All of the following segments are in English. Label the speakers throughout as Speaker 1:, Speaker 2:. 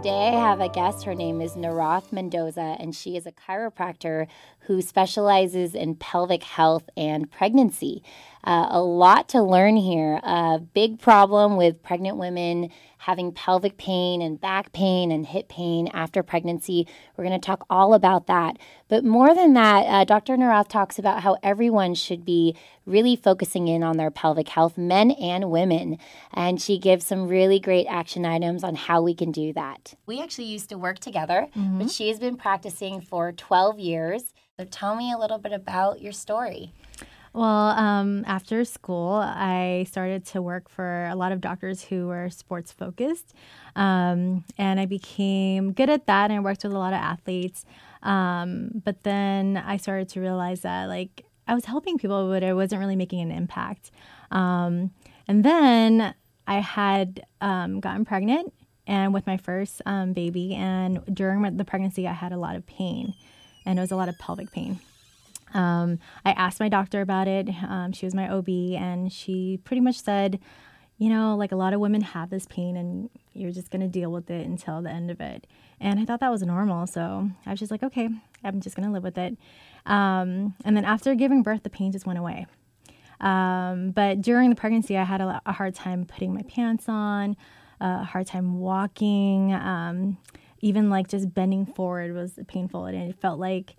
Speaker 1: Today I have a guest. Her name is Naroth Mendoza, and she is a chiropractor who specializes in pelvic health and pregnancy. Uh, a lot to learn here. A big problem with pregnant women having pelvic pain and back pain and hip pain after pregnancy. We're going to talk all about that. But more than that, uh, Dr. Naroth talks about how everyone should be really focusing in on their pelvic health, men and women. And she gives some really great action items on how we can do that. We actually used to work together, mm-hmm. but she has been practicing for 12 years. So tell me a little bit about your story.
Speaker 2: Well, um, after school, I started to work for a lot of doctors who were sports focused. Um, and I became good at that and I worked with a lot of athletes. Um, but then I started to realize that, like, I was helping people, but I wasn't really making an impact. Um, and then I had um, gotten pregnant and with my first um, baby. And during the pregnancy, I had a lot of pain and it was a lot of pelvic pain. Um, I asked my doctor about it. Um, she was my OB, and she pretty much said, you know, like a lot of women have this pain, and you're just to deal with it until the end of it. And I thought that was normal. So I was just like, okay, I'm just to live with it. Um, and then after giving birth, the pain just went away. Um, but during the pregnancy, I had a, a, hard time putting my pants on, a hard time walking. Even like just bending forward was painful, and it felt like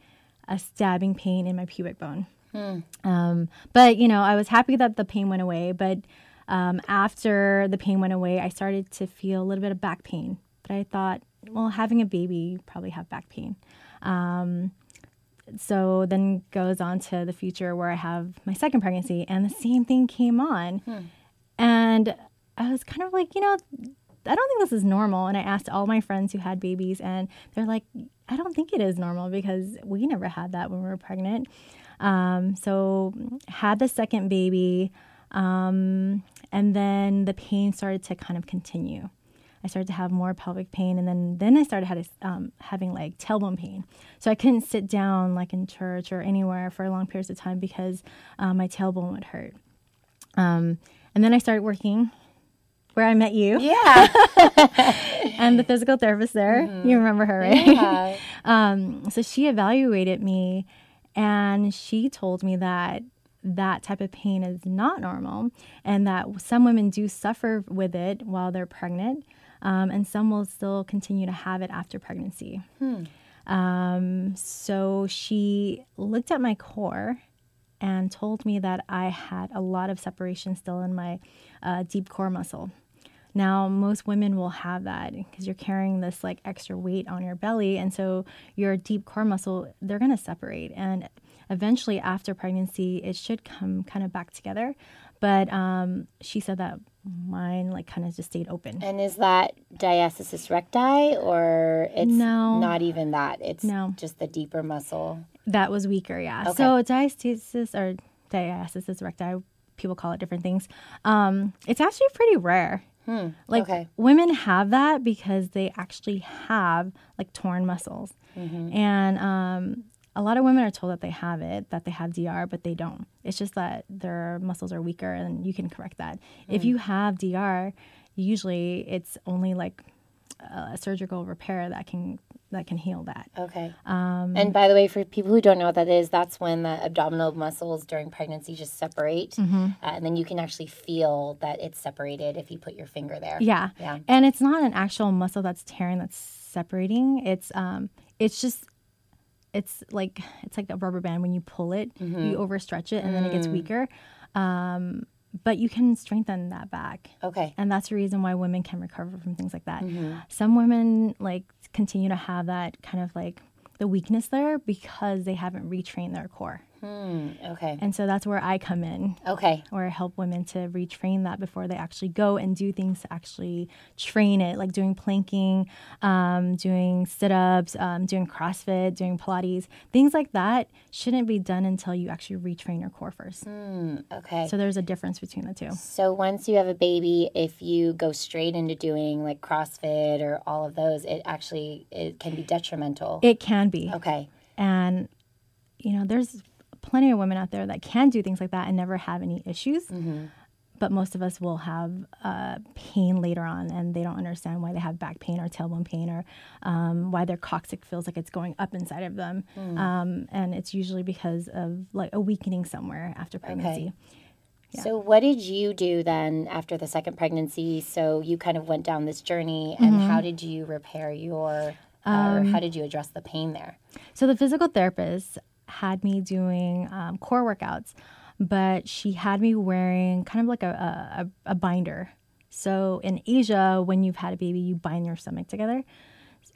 Speaker 2: a stabbing pain in my pubic bone. Hmm. Um, but you know, I was happy that the pain went away. But um, after the pain went away, I started to feel a little bit of back pain. But I thought, well, having a baby, you probably have back pain. Um, so then goes on to the future where I have my second pregnancy, and the same thing came on, hmm. and I was kind of like, you know, I don't think this is normal. And I asked all my friends who had babies, and they're like, I don't think it is normal because we never had that when we were pregnant. Um, so had the second baby, um, and then the pain started to kind of continue. I started to have more pelvic pain, and then then I started had um, having like tailbone pain. So I couldn't sit down like in church or anywhere for long periods of time because um, my tailbone would hurt. Um, and then I started working where I met you.
Speaker 1: Yeah.
Speaker 2: and the physical therapist there. Mm-hmm. You remember her, right? Yeah. um, so she evaluated me and she told me that that type of pain is not normal and that some women do suffer with it while they're pregnant um, and some will still continue to have it after pregnancy. Hmm. Um, so she looked at my core and told me that I had a lot of separation still in my uh, deep core muscle. Now, most women will have that because you're carrying this like extra weight on your belly. And so your deep core muscle, they're going to separate. And eventually, after pregnancy, it should come kind of back together. But um, she said that mine like kind of just stayed open.
Speaker 1: And is that diastasis recti or it's no, not even that? It's no. just the deeper muscle.
Speaker 2: That was weaker, yeah. Okay. So diastasis or diastasis recti, people call it different things. Um, it's actually pretty rare. Hmm. Like okay. women have that because they actually have like torn muscles. Mm-hmm. And um, a lot of women are told that they have it, that they have DR, but they don't. It's just that their muscles are weaker and you can correct that. Mm. If you have DR, usually it's only like a surgical repair that can that can heal that.
Speaker 1: Okay. Um, and by the way, for people who don't know what that is, that's when the abdominal muscles during pregnancy just separate, mm-hmm. uh, and then you can actually feel that it's separated if you put your finger there.
Speaker 2: Yeah. Yeah. And it's not an actual muscle that's tearing that's separating. It's um, it's just it's like it's like a rubber band when you pull it, mm-hmm. you overstretch it, and mm. then it gets mm. weaker. Um, but you can strengthen that back.
Speaker 1: Okay.
Speaker 2: And that's the reason why women can recover from things like that. Mm-hmm. Some women like continue to have that kind of like the weakness there because they haven't retrained their core.
Speaker 1: Hmm, okay.
Speaker 2: And so that's where I come in.
Speaker 1: Okay.
Speaker 2: Where I help women to retrain that before they actually go and do things to actually train it, like doing planking, um, doing sit ups, um, doing CrossFit, doing Pilates. Things like that shouldn't be done until you actually retrain your core first.
Speaker 1: Hmm, okay.
Speaker 2: So there's a difference between the two.
Speaker 1: So once you have a baby, if you go straight into doing like CrossFit or all of those, it actually it can be detrimental.
Speaker 2: It can be.
Speaker 1: Okay.
Speaker 2: And you know, there's plenty of women out there that can do things like that and never have any issues. Mm-hmm. but most of us will have uh, pain later on, and they don't understand why they have back pain or tailbone pain or um, why their coccyx feels like it's going up inside of them. Mm. Um, and it's usually because of like a weakening somewhere after pregnancy. Okay.
Speaker 1: Yeah. So, what did you do then after the second pregnancy? So, you kind of went down this journey, and mm-hmm. how did you repair your, uh, um, or how did you address the pain there?
Speaker 2: So, the physical therapist had me doing um, core workouts, but she had me wearing kind of like a, a, a binder. So, in Asia, when you've had a baby, you bind your stomach together.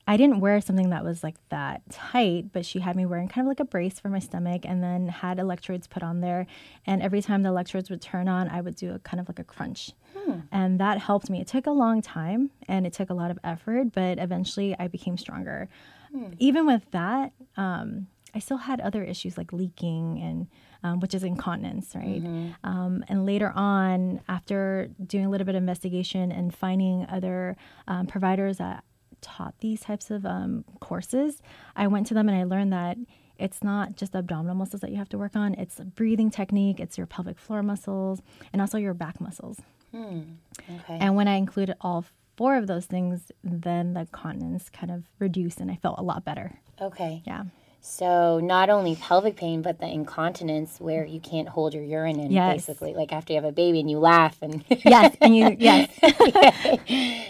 Speaker 2: I didn't wear something that was like that tight, but she had me wearing kind of like a brace for my stomach and then had electrodes put on there. And every time the electrodes would turn on, I would do a kind of like a crunch. Hmm. And that helped me. It took a long time and it took a lot of effort, but eventually I became stronger. Hmm. Even with that, um, I still had other issues like leaking and um, which is incontinence, right? Mm-hmm. Um, and later on, after doing a little bit of investigation and finding other um, providers that taught these types of um, courses, I went to them and I learned that it's not just abdominal muscles that you have to work on, it's breathing technique, it's your pelvic floor muscles, and also your back muscles. Hmm. Okay. And when I included all four of those things, then the continence kind of reduced and I felt a lot better.
Speaker 1: Okay.
Speaker 2: Yeah.
Speaker 1: So not only pelvic pain, but the incontinence where you can't hold your urine in, yes. basically, like after you have a baby and you laugh and
Speaker 2: yes, and you yes.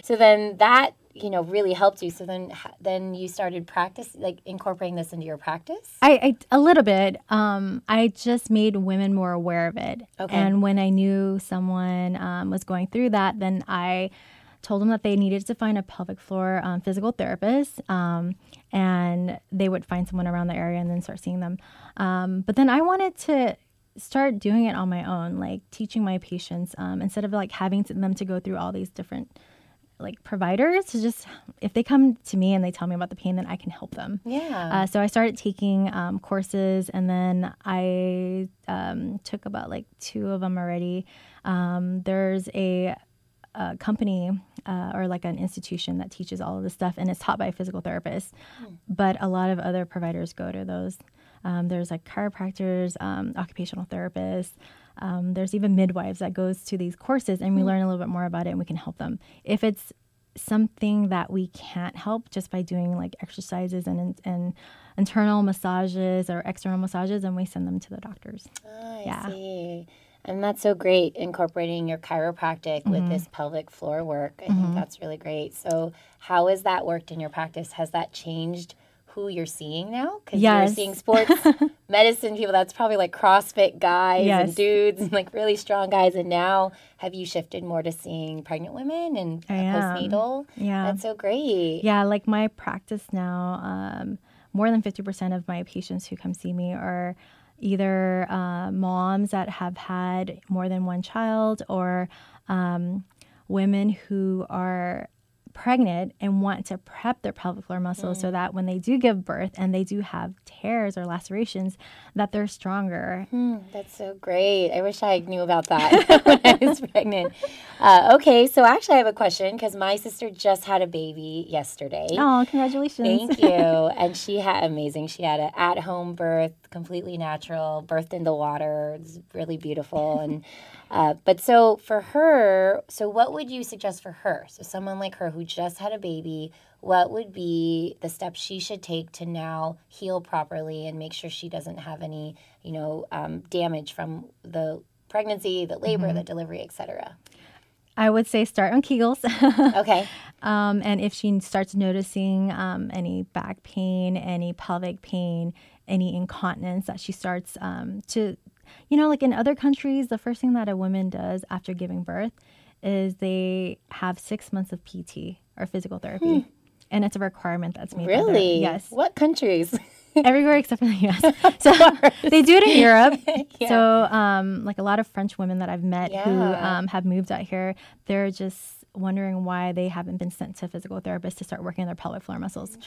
Speaker 1: so then that you know really helped you so then then you started practice like incorporating this into your practice
Speaker 2: i, I a little bit um, i just made women more aware of it okay. and when i knew someone um, was going through that then i told them that they needed to find a pelvic floor um, physical therapist um, and they would find someone around the area and then start seeing them. Um, but then i wanted to start doing it on my own like teaching my patients um, instead of like having to, them to go through all these different like providers to just if they come to me and they tell me about the pain then i can help them.
Speaker 1: Yeah.
Speaker 2: Uh, so i started taking um, courses and then i um, took about like two of them already. Um, there's a, a company uh, or like an institution that teaches all of this stuff and it's taught by a physical therapist hmm. but a lot of other providers go to those um, there's like chiropractors um, occupational therapists um, there's even midwives that goes to these courses and we mm-hmm. learn a little bit more about it and we can help them. If it's something that we can't help just by doing like exercises and and internal massages or external massages, and we send them to the doctors.
Speaker 1: Oh, I yeah. see. And that's so great incorporating your chiropractic mm-hmm. with this pelvic floor work. I mm-hmm. think that's really great. So, how has that worked in your practice? Has that changed who you're seeing now? Because yes. you're seeing sports medicine people. That's probably like CrossFit guys yes. and dudes and like really strong guys. And now, have you shifted more to seeing pregnant women and postnatal?
Speaker 2: Yeah,
Speaker 1: that's so great.
Speaker 2: Yeah, like my practice now, um, more than fifty percent of my patients who come see me are either uh, moms that have had more than one child or um, women who are pregnant and want to prep their pelvic floor muscles mm. so that when they do give birth and they do have tears or lacerations that they're stronger.
Speaker 1: Mm, that's so great. I wish i knew about that when i was pregnant. Uh, okay so actually i have a question because my sister just had a baby yesterday.
Speaker 2: Oh congratulations.
Speaker 1: Thank you. And she had amazing she had an at-home birth completely natural birthed in the water it's really beautiful and uh, but so for her, so what would you suggest for her? So someone like her who just had a baby, what would be the steps she should take to now heal properly and make sure she doesn't have any, you know, um, damage from the pregnancy, the labor, mm-hmm. the delivery, etc.
Speaker 2: I would say start on Kegels.
Speaker 1: okay.
Speaker 2: Um, and if she starts noticing um, any back pain, any pelvic pain, any incontinence, that she starts um, to you know, like in other countries, the first thing that a woman does after giving birth is they have six months of PT or physical therapy. Hmm. And it's a requirement that's made.
Speaker 1: Really?
Speaker 2: Yes.
Speaker 1: What countries?
Speaker 2: Everywhere except for the U.S. So they do it in Europe. yeah. So, um, like a lot of French women that I've met yeah. who um, have moved out here, they're just wondering why they haven't been sent to a physical therapist to start working on their pelvic floor muscles.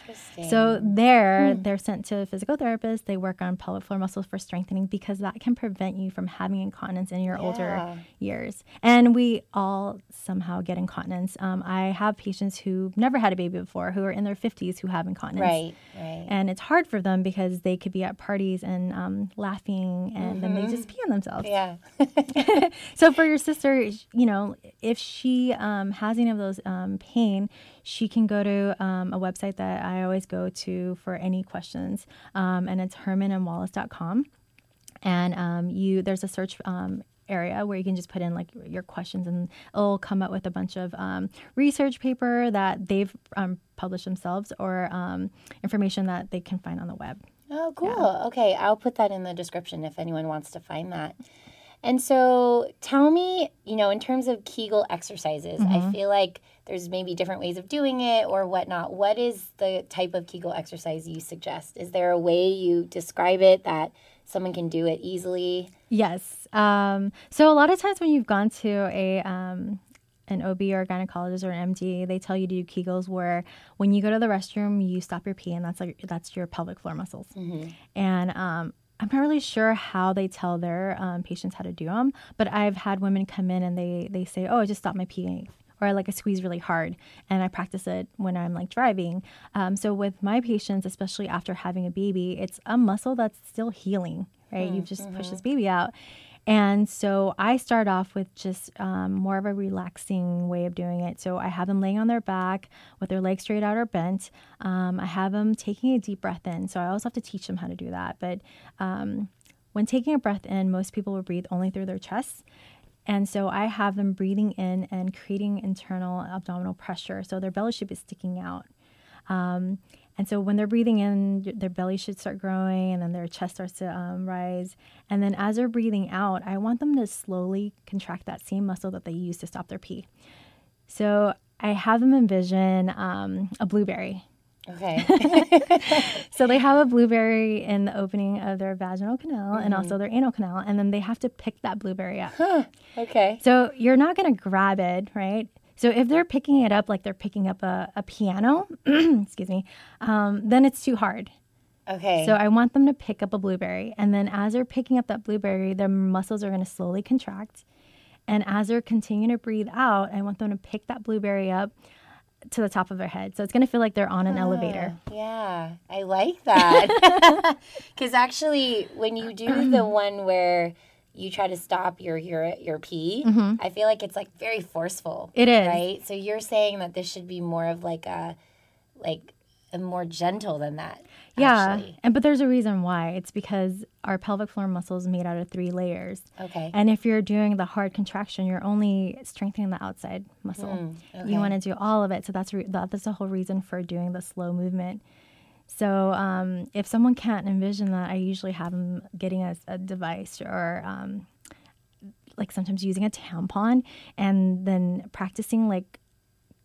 Speaker 2: So there, they're sent to a physical therapist. They work on pelvic floor muscles for strengthening because that can prevent you from having incontinence in your
Speaker 1: Yeah.
Speaker 2: older years. And we all somehow get incontinence. Um, I have patients who never had a baby before, who are in their 50s, who have incontinence.
Speaker 1: right, right.
Speaker 2: And it's hard for them because they could be at parties and um, laughing, and then they just pee on themselves.
Speaker 1: yeah.
Speaker 2: So for your sister, you know, if she um, any of those um, pain, she can go to um, a website that I always go to for any questions, um, and it's hermanandwallace.com. And um, you, there's a search um, area where you can just put in like your questions, and it'll come up with a bunch of um, research paper that they've um, published themselves or um, information that they can find on the web.
Speaker 1: Oh, cool. Okay, I'll put that in the description if anyone wants to find that. And so, tell me, you know, in terms of Kegel exercises, I feel like there's maybe different ways of doing it or whatnot. What is the type of Kegel exercise you suggest? Is there a way you describe it that someone can do it easily?
Speaker 2: Yes. Um, so a lot of times when you've gone to a um, an OB or a gynecologist or an MD, they tell you to do Kegels where when you go to the restroom, you stop your pee, and that's like that's your pelvic floor muscles. And um, I'm not really sure how they tell their um, patients how to do them, but I've had women come in and they they say, "Oh, I just stopped my peeing." Or I like I squeeze really hard, and I practice it when I'm like driving. Um, so with my patients, especially after having a baby, it's a muscle that's still healing, right? You've just pushed this baby out, and so I start off with just um, more of a relaxing way of doing it. So I have them laying on their back with their legs straight out or bent. Um, I have them taking a deep breath in. So I always have to teach them how to do that. But um, when taking a breath in, most people will breathe only through their chest. And so I have them breathing in and creating internal abdominal pressure. So their belly should be sticking out. Um, and so when they're breathing in, their belly should start growing and then their chest starts to um, rise. And then as they're breathing out, I want them to slowly contract that same muscle that they use to stop their pee. So I have them envision um, a blueberry.
Speaker 1: Okay.
Speaker 2: So they have a blueberry in the opening of their vaginal canal and also their anal canal. And then they have to pick that blueberry up.
Speaker 1: okay.
Speaker 2: So you're not going to grab it, right? So if they're picking it up like they're picking up a, a piano, excuse me, um, then it's too hard.
Speaker 1: Okay.
Speaker 2: So I want them to pick up a blueberry. And then as they're picking up that blueberry, their muscles are going to slowly contract. And as they're continuing to breathe out, I want them to pick that blueberry up to the top of their head. So it's going to feel like they're on an elevator.
Speaker 1: Yeah, I like that. Because actually, when you do the one where you try to stop your your your pee, I feel like it's like very forceful.
Speaker 2: Mm-hmm. It is.
Speaker 1: right. So you're saying that this should be more of like a like a more gentle than that.
Speaker 2: Yeah.
Speaker 1: actually.
Speaker 2: And but there's a reason why. It's because our pelvic floor muscle is made out of three layers.
Speaker 1: Okay.
Speaker 2: And if you're doing the hard contraction, you're only strengthening the outside muscle.
Speaker 1: okay.
Speaker 2: You want to do all of it. So that's re- that, that's the whole reason for doing the slow movement. So um, if someone can't envision that, I usually have them getting a, a device or um, like sometimes using a tampon and then practicing like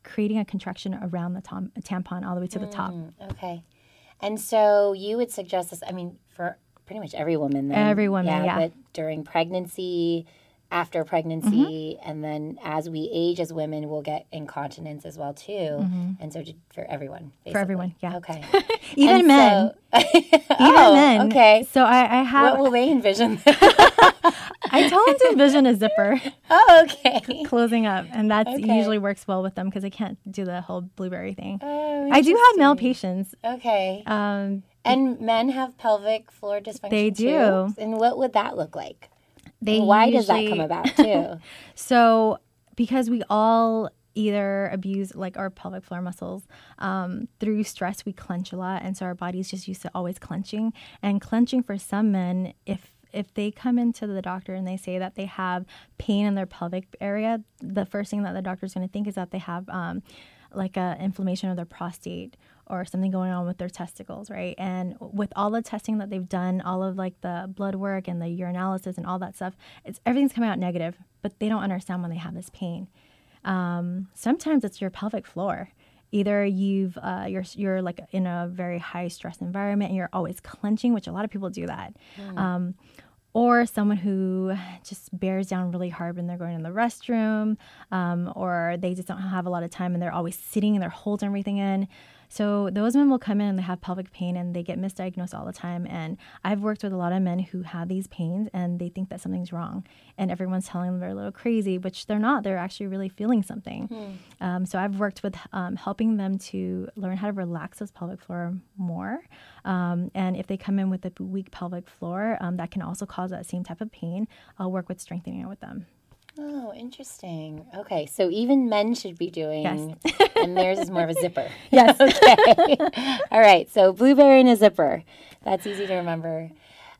Speaker 2: creating a contraction around the tom- tampon all the way to the top.
Speaker 1: Okay. And so you would suggest this, I mean, for pretty much every woman then.
Speaker 2: Every woman, yeah.
Speaker 1: But during pregnancy, after pregnancy,
Speaker 2: Mm-hmm.
Speaker 1: and then as we age as women, we'll get incontinence as well too. And so to, for everyone. Basically.
Speaker 2: Mm-hmm. everyone, yeah.
Speaker 1: Okay.
Speaker 2: Even
Speaker 1: And
Speaker 2: men.
Speaker 1: so-
Speaker 2: Even
Speaker 1: oh,
Speaker 2: men.
Speaker 1: Okay.
Speaker 2: So I, I have
Speaker 1: What will they envision?
Speaker 2: I tell them to envision a zipper
Speaker 1: oh, okay.
Speaker 2: closing up, and that
Speaker 1: Okay.
Speaker 2: usually works well with them because they can't do the whole blueberry thing.
Speaker 1: Oh,
Speaker 2: I do have male patients.
Speaker 1: Okay.
Speaker 2: Um,
Speaker 1: And men have pelvic floor dysfunction
Speaker 2: They
Speaker 1: too?
Speaker 2: do.
Speaker 1: And what would that look like?
Speaker 2: They
Speaker 1: Why does that come about too?
Speaker 2: So, because we all either abuse like our pelvic floor muscles um, through stress, we clench a lot, and so our body's just used to always clenching. And clenching for some men, if if they come into the doctor and they say that they have pain in their pelvic area, the first thing that the doctor's going to think is that they have um, like a inflammation of their prostate or something going on with their testicles, right? And with all the testing that they've done, all of like the blood work and the urinalysis and all that stuff, it's everything's coming out negative, but they don't understand when they have this pain. Um, sometimes it's your pelvic floor. Either you've uh, you're you're like in a very high stress environment and you're always clenching, which a lot of people do that. Um, or someone who just bears down really hard when they're going in the restroom, um, or they just don't have a lot of time and they're always sitting and they're holding everything in. So those men will come in and they have pelvic pain and they get misdiagnosed all the time. And I've worked with a lot of men who have these pains and they think that something's wrong. And everyone's telling them they're a little crazy, which they're not. They're actually really feeling something. Hmm. Um, so I've worked with um, helping them to learn how to relax those pelvic floor more. Um, and if they come in with a weak pelvic floor, um, that can also cause that same type of pain. I'll work with strengthening it with them.
Speaker 1: Oh, interesting. Okay, so even men should be doing, yes. and theirs is more of a zipper.
Speaker 2: Yes.
Speaker 1: okay. All right, so blueberry and a zipper. That's easy to remember.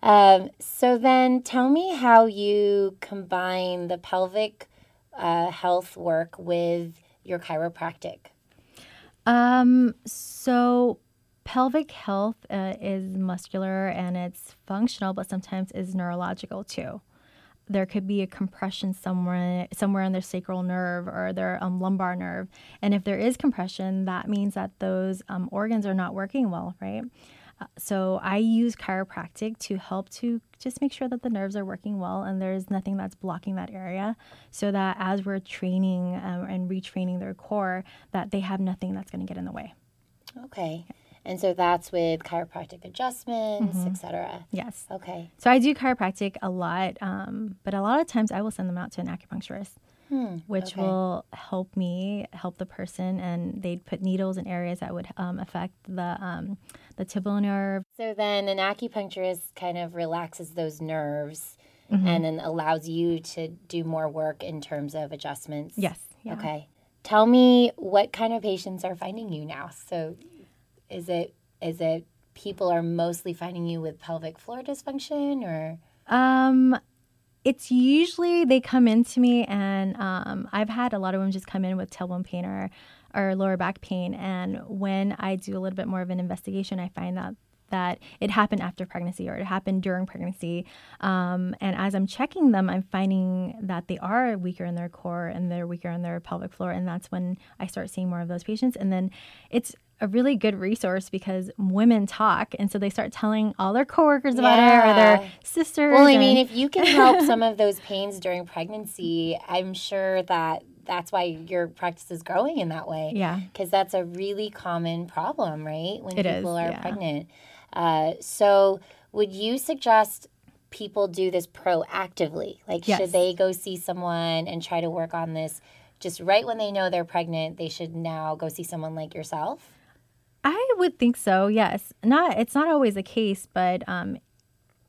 Speaker 1: Um, so then tell me how you combine the pelvic uh, health work with your chiropractic.
Speaker 2: Um, so pelvic health uh, is muscular and it's functional, but sometimes is neurological too there could be a compression somewhere somewhere in their sacral nerve or their um, lumbar nerve. And if there is compression that means that those um, organs are not working well right? Uh, so i use chiropractic to help to just make sure that the nerves are working well and there's nothing that's blocking that area so that as we're training um, and retraining their core that they have nothing that's going to get in the way.
Speaker 1: Okay and so that's with chiropractic adjustments, mm-hmm. etc.
Speaker 2: Yes.
Speaker 1: Okay.
Speaker 2: So I do chiropractic a lot, um, but a lot of times I will send them out to an acupuncturist. Hmm, which okay. will help me help the person, and they'd put needles in areas that would um, affect the um, the tibial nerve.
Speaker 1: So then, an acupuncturist kind of relaxes those nerves, mm-hmm. and then allows you to do more work in terms of adjustments.
Speaker 2: Yes.
Speaker 1: Yeah. Okay. Tell me what kind of patients are finding you now. So is it is it people are mostly finding you with pelvic floor dysfunction or
Speaker 2: um it's usually they come into me and um, I've had a lot of women just come in with tailbone pain or, or lower back pain. And when I do a little bit more of an investigation, I find that that it happened after pregnancy or it happened during pregnancy. Um, and as I'm checking them, I'm finding that they are weaker in their core and they're weaker in their pelvic floor. And that's when I start seeing more of those patients. And then it's a really good resource because women talk and so they start telling all their coworkers about yeah. it or their sisters.
Speaker 1: Well, I mean, if you can help some of those pains during pregnancy, I'm sure that that's why your practice is growing in that way.
Speaker 2: Yeah.
Speaker 1: Because that's a really common problem, right? When
Speaker 2: it
Speaker 1: people
Speaker 2: is,
Speaker 1: are
Speaker 2: yeah.
Speaker 1: pregnant. Uh, so, would you suggest people do this proactively? Like,
Speaker 2: yes.
Speaker 1: should they go see someone and try to work on this just right when they know they're pregnant? They should now go see someone like yourself?
Speaker 2: I would think so. Yes, not it's not always the case, but um,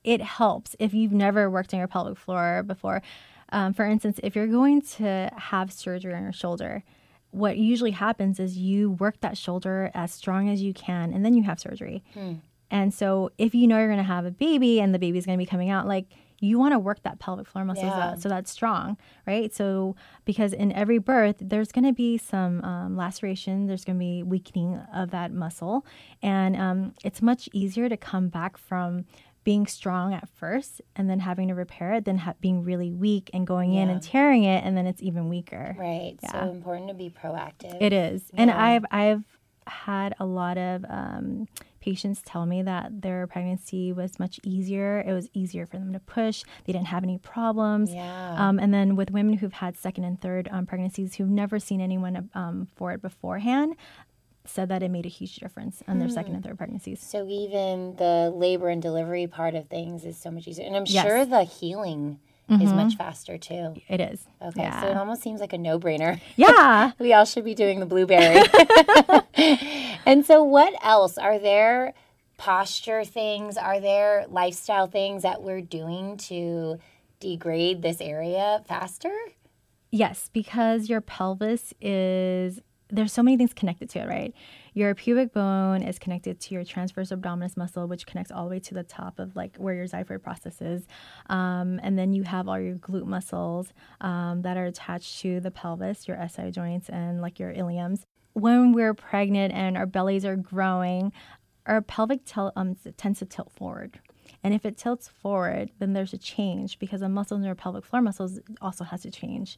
Speaker 2: it helps if you've never worked on your pelvic floor before. Um, for instance, if you're going to have surgery on your shoulder, what usually happens is you work that shoulder as strong as you can, and then you have surgery. Hmm. And so, if you know you're going to have a baby and the baby's going to be coming out, like you want to work that pelvic floor muscle yeah. so that's strong, right? So, because in every birth, there's going to be some um, laceration, there's going to be weakening of that muscle, and um, it's much easier to come back from being strong at first and then having to repair it than ha- being really weak and going yeah. in and tearing it and then it's even weaker.
Speaker 1: Right. Yeah. So important to be proactive.
Speaker 2: It is. Yeah. And I've I've had a lot of um, patients tell me that their pregnancy was much easier. It was easier for them to push. They didn't have any problems.
Speaker 1: Yeah.
Speaker 2: Um, and then with women who've had second and third um, pregnancies who've never seen anyone um, for it beforehand, said that it made a huge difference on their second hmm. and third pregnancies.
Speaker 1: So even the labor and delivery part of things is so much easier, and I'm yes. sure the healing mm-hmm. is much faster too.
Speaker 2: It is.
Speaker 1: Okay,
Speaker 2: yeah.
Speaker 1: so it almost seems like a no-brainer.
Speaker 2: Yeah,
Speaker 1: we all should be doing the blueberry. and so, what else are there? Posture things? Are there lifestyle things that we're doing to degrade this area faster?
Speaker 2: Yes, because your pelvis is there's so many things connected to it, right? Your pubic bone is connected to your transverse abdominis muscle, which connects all the way to the top of like where your xiphoid process is. Um, and then you have all your glute muscles um, that are attached to the pelvis, your SI joints, and like your iliums. When we're pregnant and our bellies are growing, our pelvic tel- um, tends to tilt forward. And if it tilts forward, then there's a change because the muscles in your pelvic floor muscles also has to change.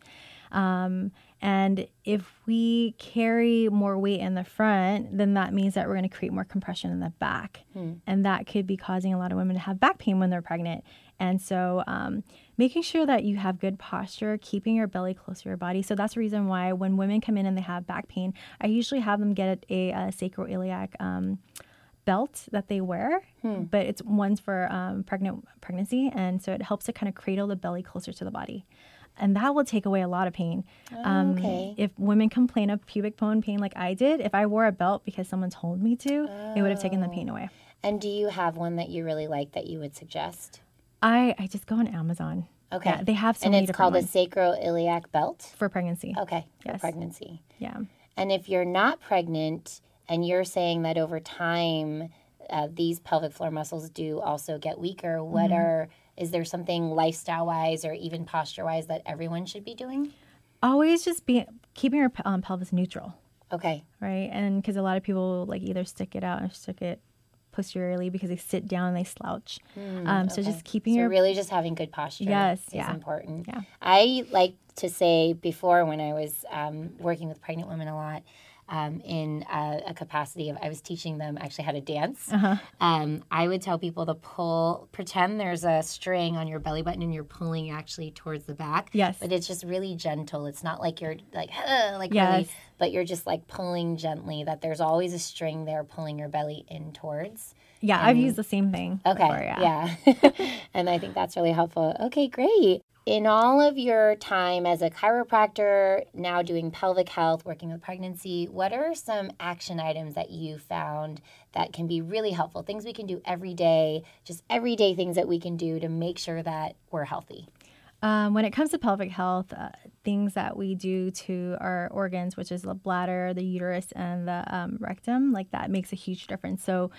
Speaker 2: Um, and if we carry more weight in the front, then that means that we're going to create more compression in the back. Hmm. And that could be causing a lot of women to have back pain when they're pregnant. And so, um, making sure that you have good posture, keeping your belly close to your body. So that's the reason why when women come in and they have back pain, I usually have them get a, a sacroiliac um, belt that they wear, hmm. but it's one's for um, pregnant pregnancy, and so it helps to kind of cradle the belly closer to the body and that will take away a lot of pain.
Speaker 1: Um, okay.
Speaker 2: If women complain of pubic bone pain like I did, if I wore a belt because someone told me to, oh. it would have taken the pain away.
Speaker 1: And do you have one that you really like that you would suggest?
Speaker 2: I, I just go on Amazon.
Speaker 1: Okay.
Speaker 2: Yeah, they have so
Speaker 1: and it's called
Speaker 2: ones.
Speaker 1: a sacroiliac belt
Speaker 2: for pregnancy.
Speaker 1: Okay.
Speaker 2: Yes.
Speaker 1: For pregnancy.
Speaker 2: Yeah.
Speaker 1: And if you're not pregnant and you're saying that over time uh, these pelvic floor muscles do also get weaker, what mm-hmm. are is there something lifestyle wise or even posture wise that everyone should be doing?
Speaker 2: Always just be keeping your um, pelvis neutral.
Speaker 1: Okay.
Speaker 2: Right, and because a lot of people like either stick it out or stick it posteriorly because they sit down and they slouch. Mm, um, so just keeping your
Speaker 1: so
Speaker 2: your
Speaker 1: really just having good posture.
Speaker 2: Yes,
Speaker 1: is
Speaker 2: yeah,
Speaker 1: important.
Speaker 2: Yeah,
Speaker 1: I like to say before when I was um, working with pregnant women a lot um, in a, a, capacity of I was teaching them actually how to dance.
Speaker 2: Uh-huh.
Speaker 1: Um, I would tell people to pull, pretend there's a string on your belly button and you're pulling actually towards the back.
Speaker 2: Yes,
Speaker 1: but it's just really gentle. It's not like you're like like
Speaker 2: yes.
Speaker 1: really, but you're just like pulling gently. That there's always a string there pulling your belly in towards.
Speaker 2: Yeah, and, I've used the same thing.
Speaker 1: Okay,
Speaker 2: before,
Speaker 1: yeah, yeah. and I think that's really helpful. Okay, great in all of your time as a chiropractor, now doing pelvic health, working with pregnancy, what are some action items that you found that can be really helpful? Things we can do every day, just everyday things that we can do to make sure that we're healthy.
Speaker 2: Um, when it comes to pelvic health, uh, things that we do to our organs, which is the bladder, the uterus, and the um, rectum, like that makes a huge difference. So,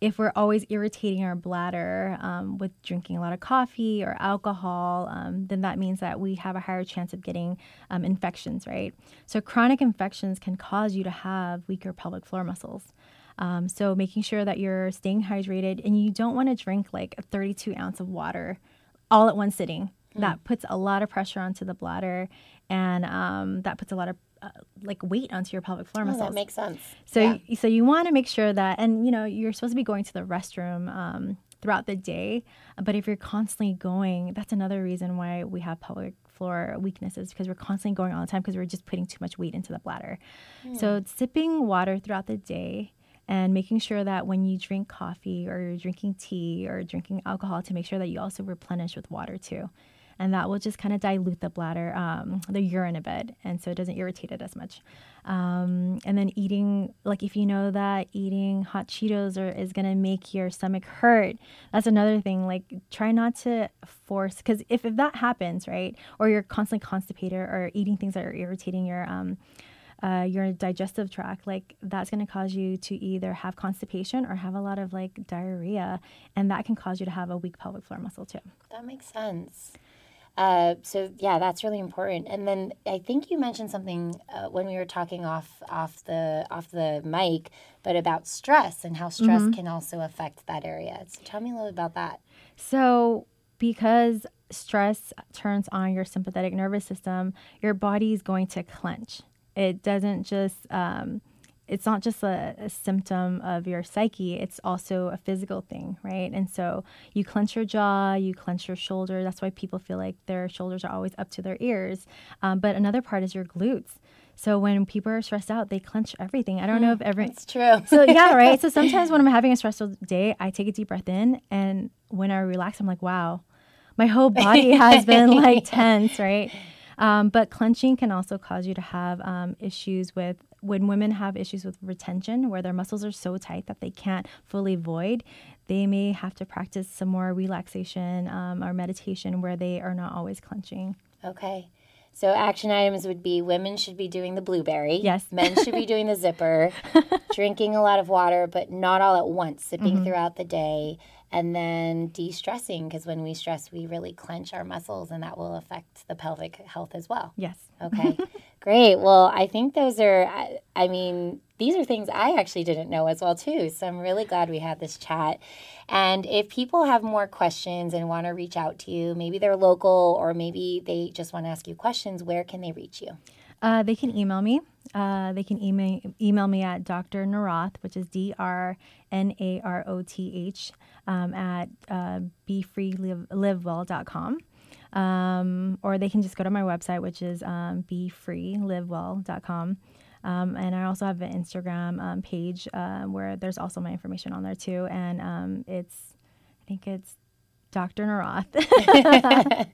Speaker 2: if we're always irritating our bladder um, with drinking a lot of coffee or alcohol, um, then that means that we have a higher chance of getting um, infections, right? So, chronic infections can cause you to have weaker pelvic floor muscles. Um, so, making sure that you're staying hydrated and you don't want to drink like a 32 ounce of water all at one sitting. Mm. That puts a lot of pressure onto the bladder and um, that puts a lot of uh, like weight onto your pelvic floor
Speaker 1: oh,
Speaker 2: muscles.
Speaker 1: That makes sense.
Speaker 2: So,
Speaker 1: yeah.
Speaker 2: you, so you want to make sure that, and you know, you're supposed to be going to the restroom um, throughout the day. But if you're constantly going, that's another reason why we have pelvic floor weaknesses because we're constantly going all the time because we're just putting too much weight into the bladder. Mm. So, sipping water throughout the day and making sure that when you drink coffee or you're drinking tea or drinking alcohol to make sure that you also replenish with water too and that will just kind of dilute the bladder, um, the urine a bit, and so it doesn't irritate it as much. Um, and then eating, like if you know that eating hot Cheetos or is gonna make your stomach hurt, that's another thing. Like try not to force, because if, if that happens, right, or you're constantly constipated or eating things that are irritating your um, uh, your digestive tract, like that's going to cause you to either have constipation or have a lot of like diarrhea, and that can cause you to have a weak pelvic floor muscle too.
Speaker 1: That makes sense. Uh, so yeah, that's really important. And then I think you mentioned something uh, when we were talking off off the off the mic, but about stress and how stress mm-hmm. can also affect that area. So tell me a little about that.
Speaker 2: So because stress turns on your sympathetic nervous system, your body is going to clench. It doesn't just um, it's not just a, a, symptom of your psyche, it's also a physical thing, right? And so you clench your jaw, you clench your shoulder. That's why people feel like their shoulders are always up to their ears. Um, but another part is your glutes. So when people are stressed out, they clench everything. I don't know if ever.
Speaker 1: It's true.
Speaker 2: so yeah, right. So sometimes when I'm having a stressful day, I take a deep breath in, and when I relax, I'm like, wow, my whole body has been like tense, right? Um, but clenching can also cause you to have um, issues with when women have issues with retention, where their muscles are so tight that they can't fully void, they may have to practice some more relaxation um, or meditation where they are not always clenching.
Speaker 1: Okay. So action items would be women should be doing the blueberry.
Speaker 2: Yes.
Speaker 1: Men should be doing the zipper, drinking a lot of water, but not all at once, sipping mm-hmm. throughout the day, and then de-stressing because when we stress, we really clench our muscles, and that will affect the pelvic health as well.
Speaker 2: Yes.
Speaker 1: Okay. Great. Well, I think those are. I mean, these are things I actually didn't know as well too. So I'm really glad we had this chat. And if people have more questions and want to reach out to you, maybe they're local or maybe they just want to ask you questions, where can they reach you?
Speaker 2: Uh, they can email me. Uh, they can email email me at Dr. Naroth, which is D R N A R O T H, um, at uh, befreelivewell.com. Um, or they can just go to my website, which is um, befreelivewell.com. Um, and I also have an Instagram um, page uh, where there's also my information on there too. And um, it's, I think it's Dr. Naroth.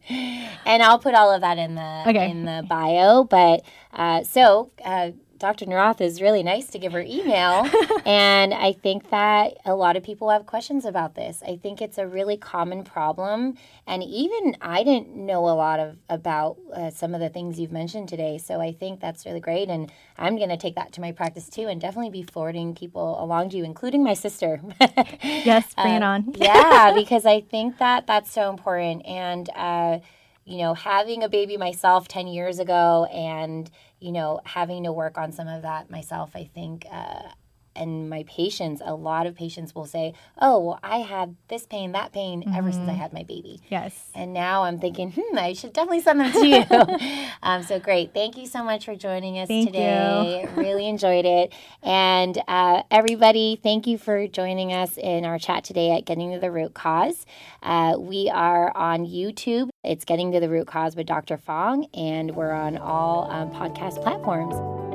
Speaker 1: and I'll put all of that in the okay. in the bio. But uh, so uh, Dr. Naroth is really nice to give her email. and I think that a lot of people have questions about this. I think it's a really common problem. And even I didn't know a lot of about uh, some of the things you've mentioned today. So I think that's really great. And I'm going to take that to my practice too and definitely be forwarding people along to you, including my sister.
Speaker 2: yes, bring uh, it on.
Speaker 1: yeah, because I think that that's so important. And, uh, you know, having a baby myself 10 years ago and, you know, having to work on some of that myself, I think uh, and my patients, a lot of patients will say, "Oh, well, I had this pain, that pain mm-hmm. ever since I mm-hmm. had my baby."
Speaker 2: Yes.
Speaker 1: And now I'm thinking, hmm, I should definitely send them to you. um, so great! Thank you so much for joining us
Speaker 2: thank
Speaker 1: today. really enjoyed it, and uh, everybody, thank you for joining us in our chat today at Getting to the Root Cause. Uh, we are on YouTube. It's Getting to the Root Cause with Dr. Fong, and we're on all um, podcast platforms.